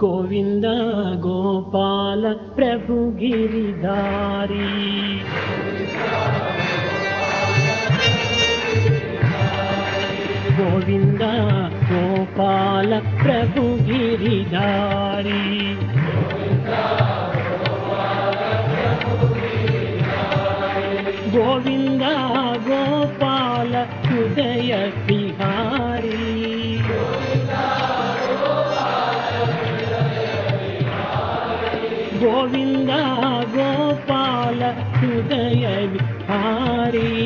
गोविन्द गोपाल प्रभु गिरिधारी गोविन्द गोपाल प्रभु गिरिधारी गोविन्द गोपाल हृदय गोविन्द गोपाल हृदय विहारी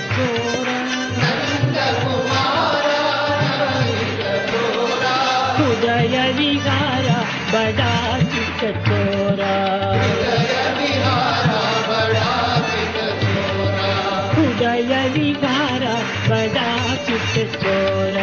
नवनीत चोर उदय विहार बड़ा चित चोर उदय विहार बड़ा चित चोर